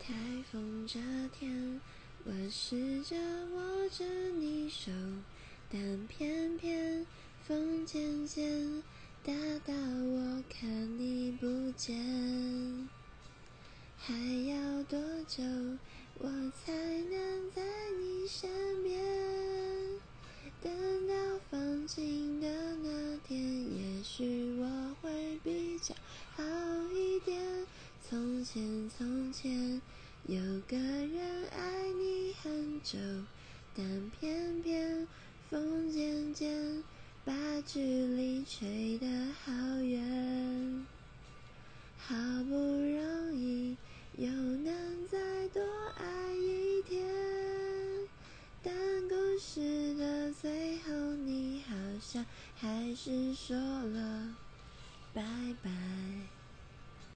台风这天，我试着握着你手，但偏偏风渐渐大到我看你不见。还要多久我才能在你身边？等到放晴的那天，也许我会比较好一点。从前，从前有个人爱你很久，但偏偏风渐渐把距离吹得好远。好不容易又能再多爱一天，但故事的最后，你好像还是说了拜拜。